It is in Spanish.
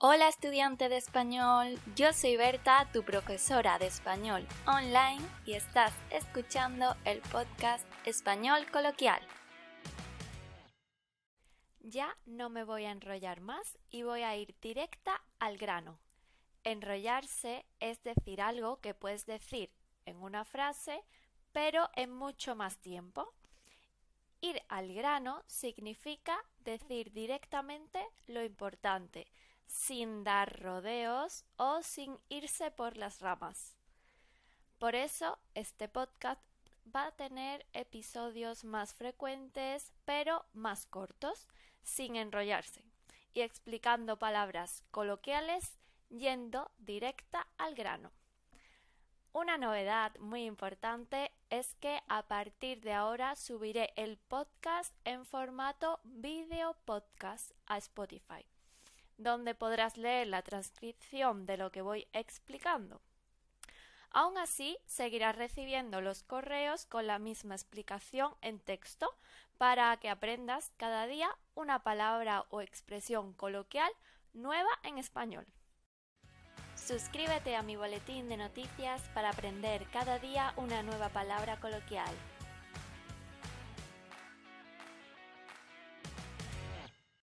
Hola estudiante de español, yo soy Berta, tu profesora de español online y estás escuchando el podcast Español Coloquial. Ya no me voy a enrollar más y voy a ir directa al grano. Enrollarse es decir algo que puedes decir en una frase, pero en mucho más tiempo. Ir al grano significa decir directamente lo importante, sin dar rodeos o sin irse por las ramas. Por eso este podcast va a tener episodios más frecuentes pero más cortos, sin enrollarse, y explicando palabras coloquiales yendo directa al grano. Una novedad muy importante es que a partir de ahora subiré el podcast en formato video podcast a Spotify donde podrás leer la transcripción de lo que voy explicando. Aún así, seguirás recibiendo los correos con la misma explicación en texto para que aprendas cada día una palabra o expresión coloquial nueva en español. Suscríbete a mi boletín de noticias para aprender cada día una nueva palabra coloquial.